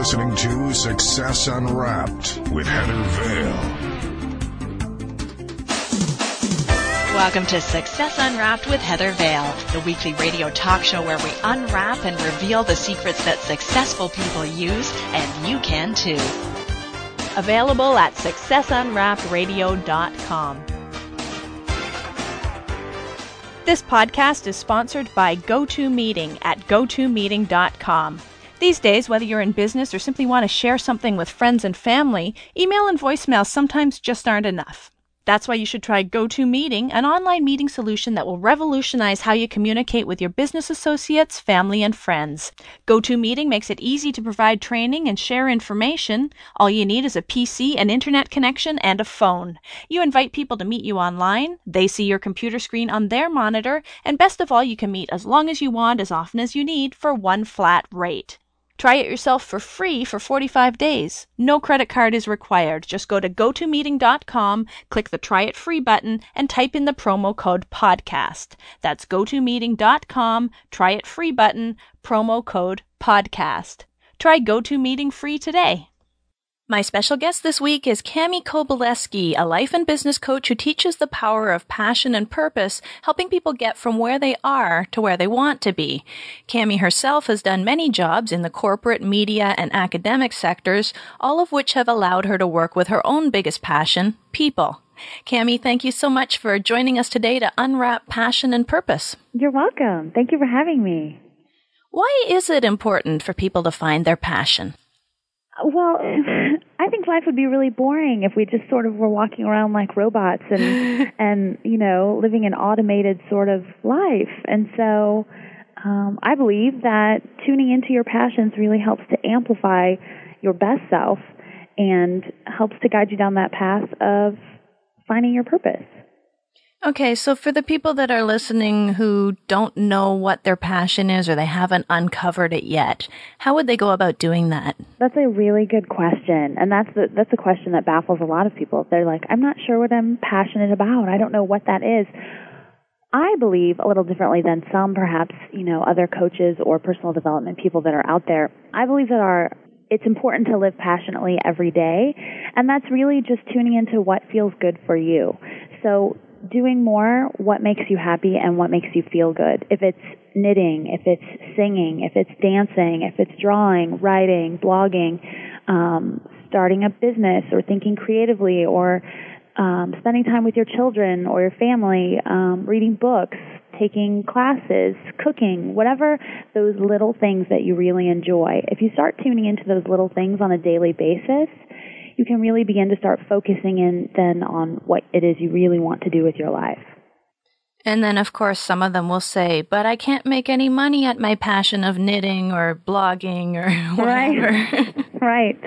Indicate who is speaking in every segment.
Speaker 1: listening to Success Unwrapped with Heather Vale.
Speaker 2: Welcome to Success Unwrapped with Heather Vale, the weekly radio talk show where we unwrap and reveal the secrets that successful people use, and you can too. Available at successunwrappedradio.com. This podcast is sponsored by GoToMeeting at gotomeeting.com. These days, whether you're in business or simply want to share something with friends and family, email and voicemail sometimes just aren't enough. That's why you should try GoToMeeting, an online meeting solution that will revolutionize how you communicate with your business associates, family, and friends. GoToMeeting makes it easy to provide training and share information. All you need is a PC, an internet connection, and a phone. You invite people to meet you online, they see your computer screen on their monitor, and best of all, you can meet as long as you want, as often as you need, for one flat rate. Try it yourself for free for 45 days. No credit card is required. Just go to gotomeeting.com, click the try it free button, and type in the promo code podcast. That's gotomeeting.com, try it free button, promo code podcast. Try GoToMeeting free today. My special guest this week is Cami Kobileski, a life and business coach who teaches the power of passion and purpose, helping people get from where they are to where they want to be. Cami herself has done many jobs in the corporate, media, and academic sectors, all of which have allowed her to work with her own biggest passion, people. Cami, thank you so much for joining us today to unwrap passion and purpose.
Speaker 3: You're welcome. Thank you for having me.
Speaker 2: Why is it important for people to find their passion?
Speaker 3: Well, life would be really boring if we just sort of were walking around like robots and and you know living an automated sort of life. And so, um, I believe that tuning into your passions really helps to amplify your best self and helps to guide you down that path of finding your purpose.
Speaker 2: Okay, so for the people that are listening who don't know what their passion is or they haven't uncovered it yet, how would they go about doing that?
Speaker 3: That's a really good question. And that's the that's a question that baffles a lot of people. They're like, I'm not sure what I'm passionate about. I don't know what that is. I believe a little differently than some perhaps, you know, other coaches or personal development people that are out there. I believe that our it's important to live passionately every day, and that's really just tuning into what feels good for you. So doing more what makes you happy and what makes you feel good. If it's knitting, if it's singing, if it's dancing, if it's drawing, writing, blogging, um, starting a business or thinking creatively or um, spending time with your children or your family, um, reading books, taking classes, cooking, whatever those little things that you really enjoy. If you start tuning into those little things on a daily basis, you can really begin to start focusing in then on what it is you really want to do with your life.
Speaker 2: And then, of course, some of them will say, but I can't make any money at my passion of knitting or blogging or whatever.
Speaker 3: Right. right.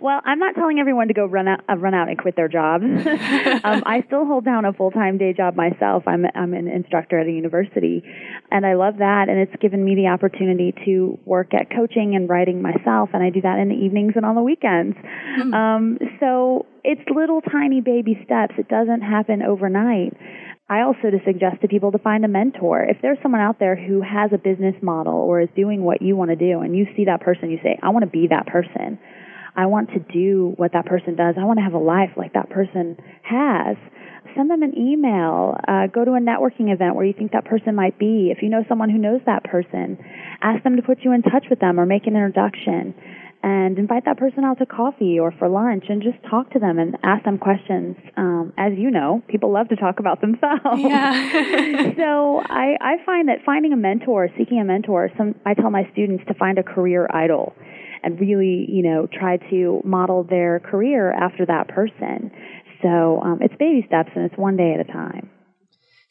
Speaker 3: Well, I'm not telling everyone to go run out, uh, run out and quit their jobs. um, I still hold down a full-time day job myself. I'm, I'm an instructor at a university, and I love that. And it's given me the opportunity to work at coaching and writing myself, and I do that in the evenings and on the weekends. Mm. Um, so it's little tiny baby steps. It doesn't happen overnight. I also to suggest to people to find a mentor. If there's someone out there who has a business model or is doing what you want to do and you see that person, you say, I want to be that person. I want to do what that person does. I want to have a life like that person has. Send them an email. Uh, go to a networking event where you think that person might be. If you know someone who knows that person, ask them to put you in touch with them or make an introduction and invite that person out to coffee or for lunch and just talk to them and ask them questions. Um, as you know, people love to talk about themselves.
Speaker 2: Yeah.
Speaker 3: so I, I find that finding a mentor, seeking a mentor, some I tell my students to find a career idol and really, you know, try to model their career after that person. So um, it's baby steps and it's one day at a time.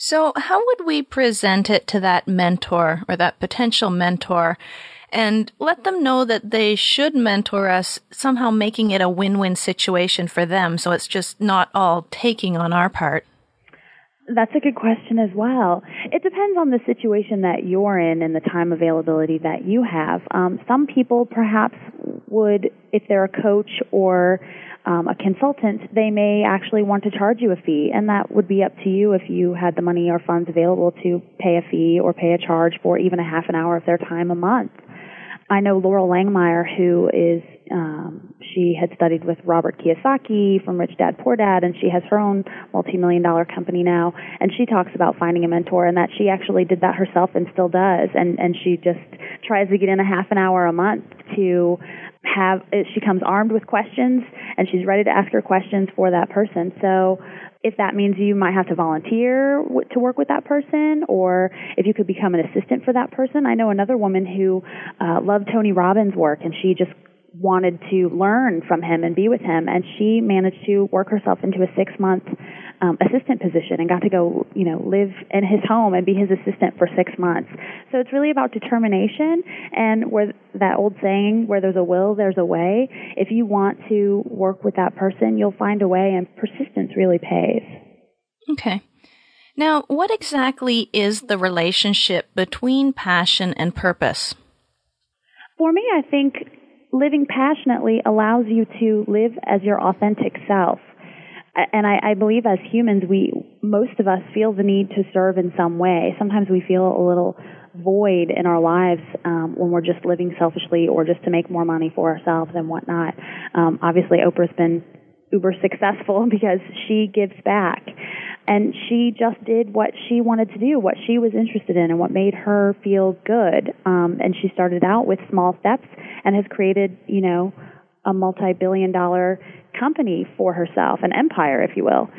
Speaker 2: So, how would we present it to that mentor or that potential mentor? and let them know that they should mentor us, somehow making it a win-win situation for them. So it's just not all taking on our part.
Speaker 3: That's a good question as well. It depends on the situation that you're in and the time availability that you have. Um, some people perhaps would, if they're a coach or um, a consultant, they may actually want to charge you a fee, and that would be up to you if you had the money or funds available to pay a fee or pay a charge for even a half an hour of their time a month. I know Loral Langemeier, who is um, she had studied with Robert Kiyosaki from Rich Dad Poor Dad, and she has her own multi-million dollar company now. And she talks about finding a mentor, and that she actually did that herself and still does. And and she just tries to get in a half an hour a month to have. She comes armed with questions, and she's ready to ask her questions for that person. So if that means you might have to volunteer to work with that person or if you could become an assistant for that person. I know another woman who uh, loved Tony Robbins' work and she just wanted to learn from him and be with him and she managed to work herself into a six month um, assistant position and got to go you know live in his home and be his assistant for six months. So it's really about determination and where that old saying where there's a will there's a way. If you want to work with that person you'll find a way and persistence really pays.
Speaker 2: Okay. Now what exactly is the relationship between passion and purpose?
Speaker 3: For me, I think living passionately allows you to live as your authentic self. And I, I believe as humans, we, most of us feel the need to serve in some way. Sometimes we feel a little void in our lives um, when we're just living selfishly or just to make more money for ourselves and whatnot. Um, obviously, Oprah's been uber successful because she gives back and she just did what she wanted to do, what she was interested in, and what made her feel good. Um, and she started out with small steps and has created, you know, a multi-billion-dollar company for herself, an empire, if you will.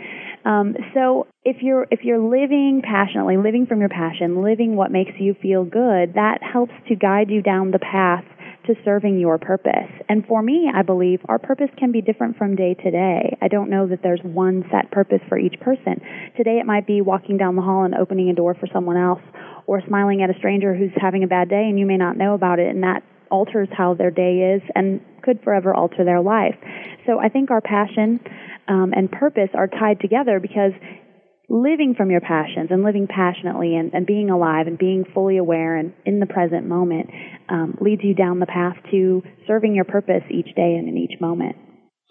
Speaker 3: Um, so if you're if you're living passionately, living from your passion, living what makes you feel good, that helps to guide you down the path to serving your purpose. And for me, I believe our purpose can be different from day to day. I don't know that there's one set purpose for each person. Today it might be walking down the hall and opening a door for someone else or smiling at a stranger who's having a bad day and you may not know about it and that alters how their day is and could forever alter their life. So I think our passion um, and purpose are tied together because living from your passions and living passionately and, and being alive and being fully aware and in the present moment um, leads you down the path to serving your purpose each day and in each moment.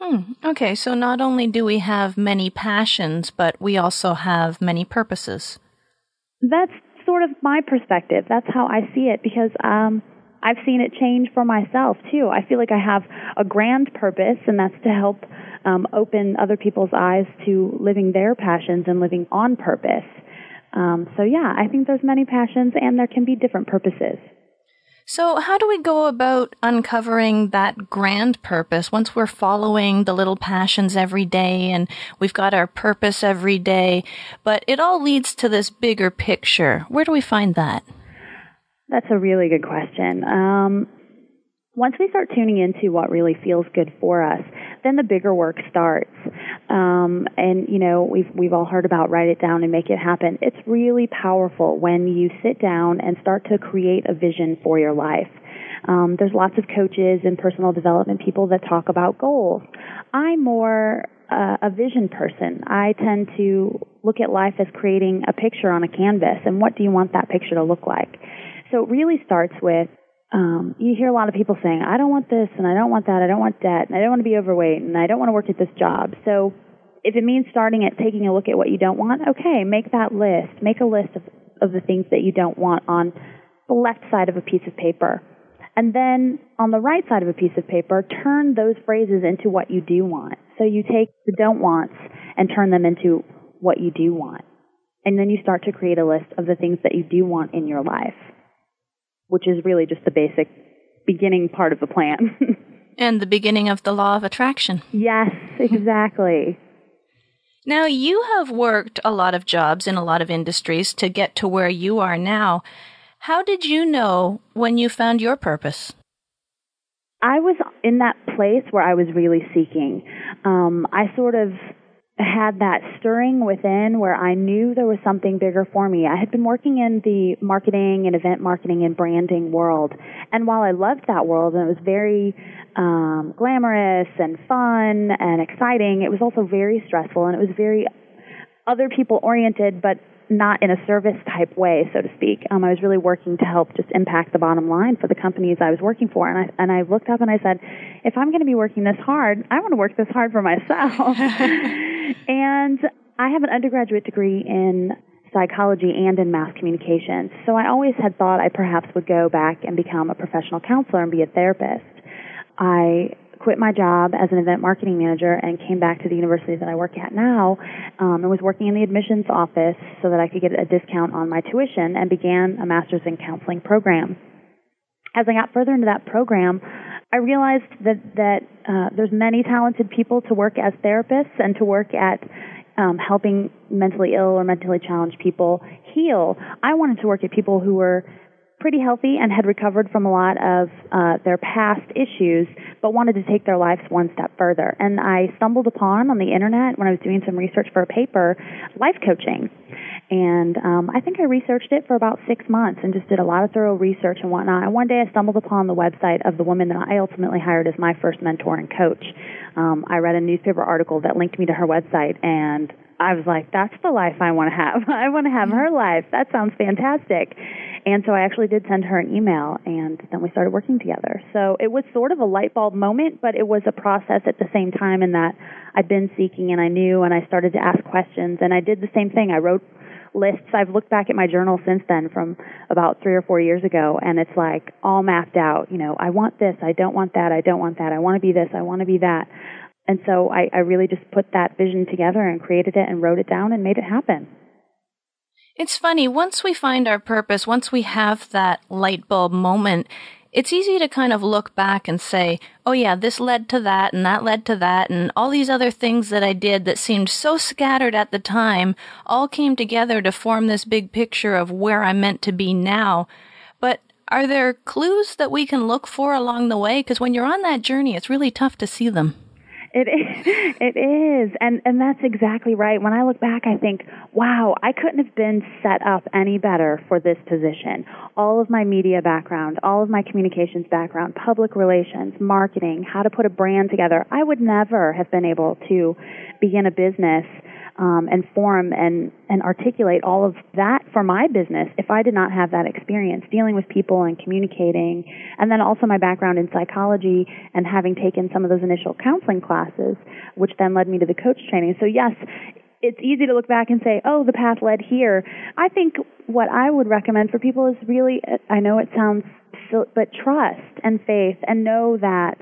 Speaker 2: Hmm. Okay, so not only do we have many passions, but we also have many purposes.
Speaker 3: That's sort of my perspective. That's how I see it because um, I've seen it change for myself too. I feel like I have a grand purpose, and that's to help um, open other people's eyes to living their passions and living on purpose. Um, so yeah, I think there's many passions, and there can be different purposes.
Speaker 2: So, how do we go about uncovering that grand purpose once we're following the little passions every day and we've got our purpose every day, but it all leads to this bigger picture? Where do we find that?
Speaker 3: That's a really good question. Um, once we start tuning into what really feels good for us, then the bigger work starts. Um, and you know, we've we've all heard about write it down and make it happen. It's really powerful when you sit down and start to create a vision for your life. Um, there's lots of coaches and personal development people that talk about goals. I'm more uh, a vision person. I tend to look at life as creating a picture on a canvas, and what do you want that picture to look like? So it really starts with um, you hear a lot of people saying, I don't want this and I don't want that, I don't want debt, and I don't want to be overweight, and I don't want to work at this job. So if it means starting at taking a look at what you don't want, okay, make that list. Make a list of, of the things that you don't want on the left side of a piece of paper. And then on the right side of a piece of paper, turn those phrases into what you do want. So you take the don't wants and turn them into what you do want. And then you start to create a list of the things that you do want in your life which is really just the basic beginning part of the plan.
Speaker 2: and the beginning of the law of attraction.
Speaker 3: Yes, exactly.
Speaker 2: Now, you have worked a lot of jobs in a lot of industries to get to where you are now. How did you know when you found your purpose?
Speaker 3: I was in that place where I was really seeking. Um, I sort of had that stirring within where I knew there was something bigger for me. I had been working in the marketing and event marketing and branding world. And while I loved that world and it was very um, glamorous and fun and exciting, it was also very stressful and it was very other people oriented, but not in a service type way, so to speak. Um, I was really working to help just impact the bottom line for the companies I was working for. And I, and I looked up and I said, if I'm going to be working this hard, I want to work this hard for myself. and I have an undergraduate degree in psychology and in mass communications. So I always had thought I perhaps would go back and become a professional counselor and be a therapist. I quit my job as an event marketing manager and came back to the university that I work at now um, and was working in the admissions office so that I could get a discount on my tuition and began a master's in counseling program. As I got further into that program, I realized that that uh, there's many talented people to work as therapists and to work at um, helping mentally ill or mentally challenged people heal. I wanted to work at people who were pretty healthy and had recovered from a lot of uh, their past issues, but wanted to take their lives one step further. And I stumbled upon on the internet when I was doing some research for a paper, life coaching. And um, I think I researched it for about six months and just did a lot of thorough research and whatnot. And one day I stumbled upon the website of the woman that I ultimately hired as my first mentor and coach. Um, I read a newspaper article that linked me to her website, and I was like, that's the life I want to have. I want to have her life. That sounds fantastic. And so I actually did send her an email and then we started working together. So it was sort of a light bulb moment, but it was a process at the same time in that I'd been seeking and I knew and I started to ask questions and I did the same thing. I wrote lists. I've looked back at my journal since then from about three or four years ago and it's like all mapped out. You know, I want this, I don't want that, I don't want that, I want to be this, I want to be that. And so I, I really just put that vision together and created it and wrote it down and made it happen.
Speaker 2: It's funny, once we find our purpose, once we have that light bulb moment, it's easy to kind of look back and say, oh yeah, this led to that and that led to that and all these other things that I did that seemed so scattered at the time all came together to form this big picture of where I'm meant to be now. But are there clues that we can look for along the way? Because when you're on that journey, it's really tough to see them.
Speaker 3: It is, it is, and and that's exactly right. When I look back, I think, wow, I couldn't have been set up any better for this position. All of my media background, all of my communications background, public relations, marketing, how to put a brand together, I would never have been able to begin a business um, and form and, and articulate all of that for my business if I did not have that experience dealing with people and communicating. And then also my background in psychology and having taken some of those initial counseling classes, which then led me to the coach training. So yes, it's easy to look back and say, oh, the path led here. I think what I would recommend for people is really, I know it sounds, but trust and faith and know that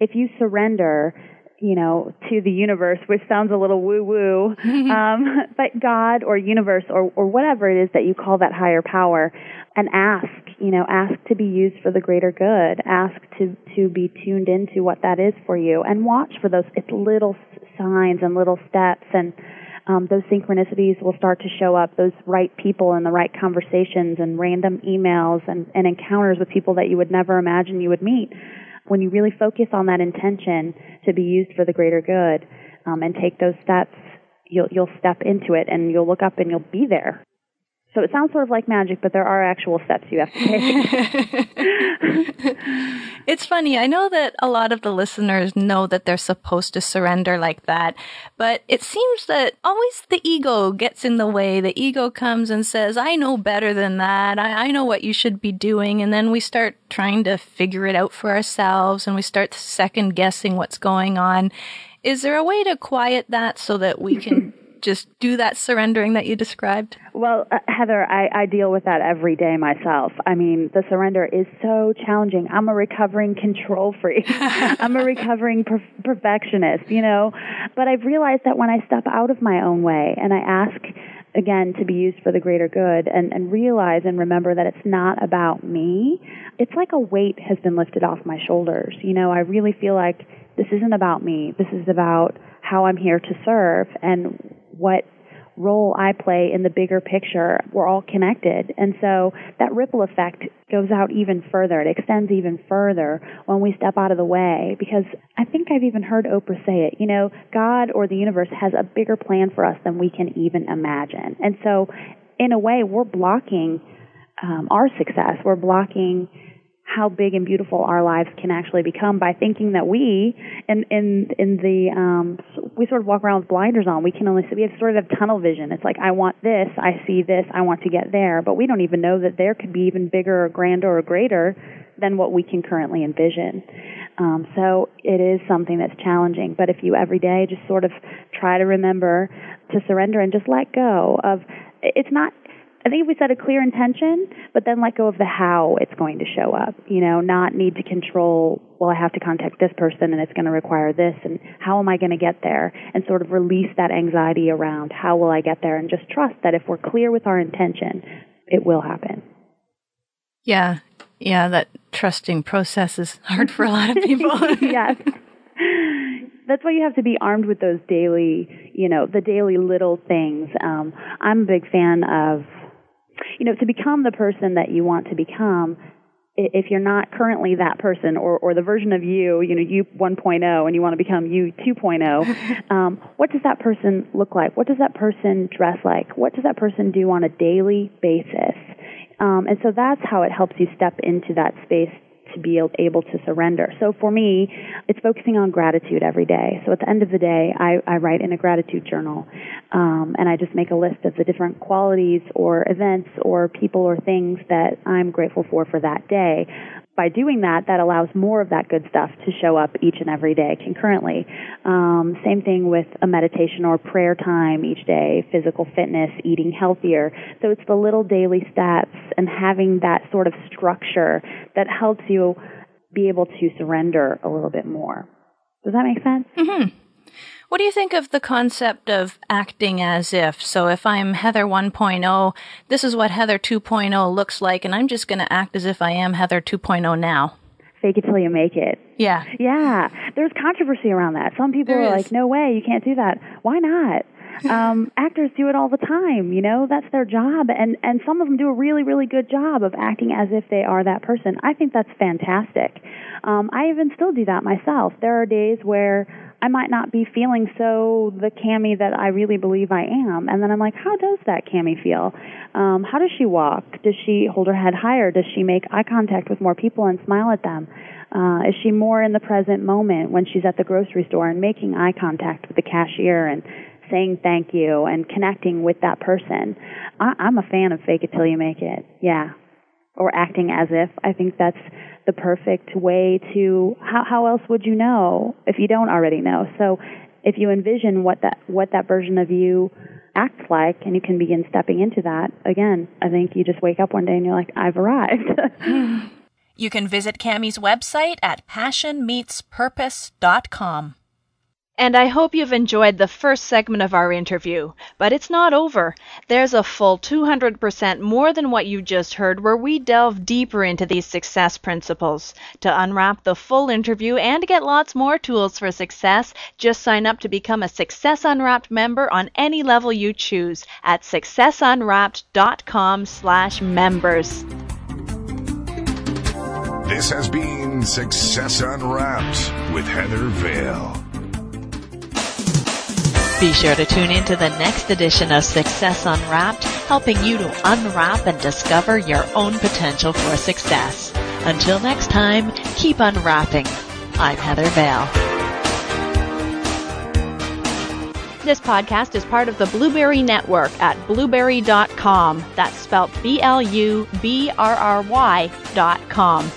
Speaker 3: if you surrender, you know, to the universe, which sounds a little woo woo, um, but God or universe or, or whatever it is that you call that higher power, and ask, you know, ask to be used for the greater good. Ask to to be tuned into what that is for you, and watch for those. It's little signs and little steps, and um, those synchronicities will start to show up. Those right people and the right conversations, and random emails and, and encounters with people that you would never imagine you would meet when you really focus on that intention to be used for the greater good um, and take those steps, you'll you'll step into it and you'll look up and you'll be there. So it sounds sort of like magic, but there are actual steps you have to take.
Speaker 2: it's funny. I know that a lot of the listeners know that they're supposed to surrender like that, but it seems that always the ego gets in the way. The ego comes and says, I know better than that. I, I know what you should be doing. And then we start trying to figure it out for ourselves and we start second guessing what's going on. Is there a way to quiet that so that we can just do that surrendering that you described?
Speaker 3: Well, uh, Heather, I, I deal with that every day myself. I mean, the surrender is so challenging. I'm a recovering control freak. I'm a recovering per- perfectionist, you know. But I've realized that when I step out of my own way and I ask again to be used for the greater good and, and realize and remember that it's not about me, it's like a weight has been lifted off my shoulders. You know, I really feel like this isn't about me. This is about how I'm here to serve and what role I play in the bigger picture. We're all connected. And so that ripple effect goes out even further. It extends even further when we step out of the way because I think I've even heard Oprah say it. You know, God or the universe has a bigger plan for us than we can even imagine. And so in a way, we're blocking um, our success. We're blocking how big and beautiful our lives can actually become by thinking that we in in in the um we sort of walk around with blinders on. We can only see we have sort of tunnel vision. It's like i want this i see this i want to get there. But we don't even know that there could be even bigger or grander or greater than what we can currently envision. Um so it is something that's challenging. But if you every day just sort of try to remember to surrender and just let go of it's not I think if we set a clear intention, but then let go of the how it's going to show up, you know, not need to control, well, I have to contact this person and it's going to require this and how am I going to get there and sort of release that anxiety around how will I get there and just trust that if we're clear with our intention, it will happen.
Speaker 2: Yeah. Yeah, that trusting process is hard for a lot of people.
Speaker 3: yes. That's why you have to be armed with those daily, you know, the daily little things. Um, I'm a big fan of, you know, to become the person that you want to become, if you're not currently that person or, or the version of you, you know, you 1.0 and you want to become you 2.0, um, what does that person look like? What does that person dress like? What does that person do on a daily basis? Um, and so that's how it helps you step into that space to be able to surrender. So for me, it's focusing on gratitude every day. So at the end of the day, I, I write in a gratitude journal, um, and I just make a list of the different qualities or events or people or things that I'm grateful for for that day by doing that, that allows more of that good stuff to show up each and every day concurrently. Um, same thing with a meditation or prayer time each day, physical fitness, eating healthier. So it's the little daily steps and having that sort of structure that helps you be able to surrender a little bit more. Does that make sense?
Speaker 2: Mm-hmm. What do you think of the concept of acting as if? So if I'm Heather 1.0, this is what Heather 2.0 looks like, and I'm just going to act as if I am Heather 2.0 now.
Speaker 3: Fake it till you make it.
Speaker 2: Yeah.
Speaker 3: Yeah. There's controversy around that. Some people
Speaker 2: there
Speaker 3: are
Speaker 2: is.
Speaker 3: like, no way, you can't do that. Why not? um, actors do it all the time, you know, that's their job. And, and some of them do a really, really good job of acting as if they are that person. I think that's fantastic. Um, I even still do that myself. There are days where I might not be feeling so the Cami that I really believe I am. And then I'm like, how does that Cami feel? Um, how does she walk? Does she hold her head higher? Does she make eye contact with more people and smile at them? Uh, is she more in the present moment when she's at the grocery store and making eye contact with the cashier and saying thank you and connecting with that person? I, I'm a fan of fake it till you make it. Yeah. Or acting as if. I think that's the perfect way to how how else would you know if you don't already know? So if you envision what that what that version of you acts like and you can begin stepping into that again i think you just wake up one day and you're like i've arrived.
Speaker 2: You can visit Cami's website at passionmeetspurpose.com and I hope you've enjoyed the first segment of our interview. But it's not over. There's a full 200% more than what you just heard where we delve deeper into these success principles. To unwrap the full interview and get lots more tools for success, just sign up to become a Success Unwrapped member on any level you choose at successunwrapped.com slash members.
Speaker 1: This has been Success Unwrapped with Heather Vale.
Speaker 2: Be sure to tune in to the next edition of Success Unwrapped, helping you to unwrap and discover your own potential for success. Until next time, keep unwrapping. I'm Heather Vale. This podcast is part of the Blubrry Network at blubrry.com. That's spelled B L U B R R Y dot com.